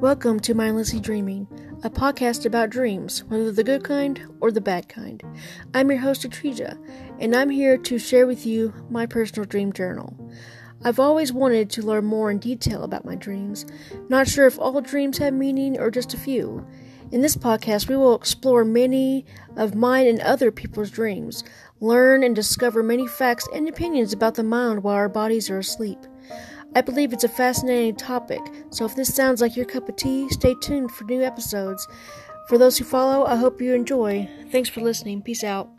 Welcome to Mindlessly Dreaming, a podcast about dreams, whether the good kind or the bad kind. I'm your host, Atrija, and I'm here to share with you my personal dream journal. I've always wanted to learn more in detail about my dreams, not sure if all dreams have meaning or just a few. In this podcast, we will explore many of mine and other people's dreams, learn and discover many facts and opinions about the mind while our bodies are asleep. I believe it's a fascinating topic, so if this sounds like your cup of tea, stay tuned for new episodes. For those who follow, I hope you enjoy. Thanks for listening. Peace out.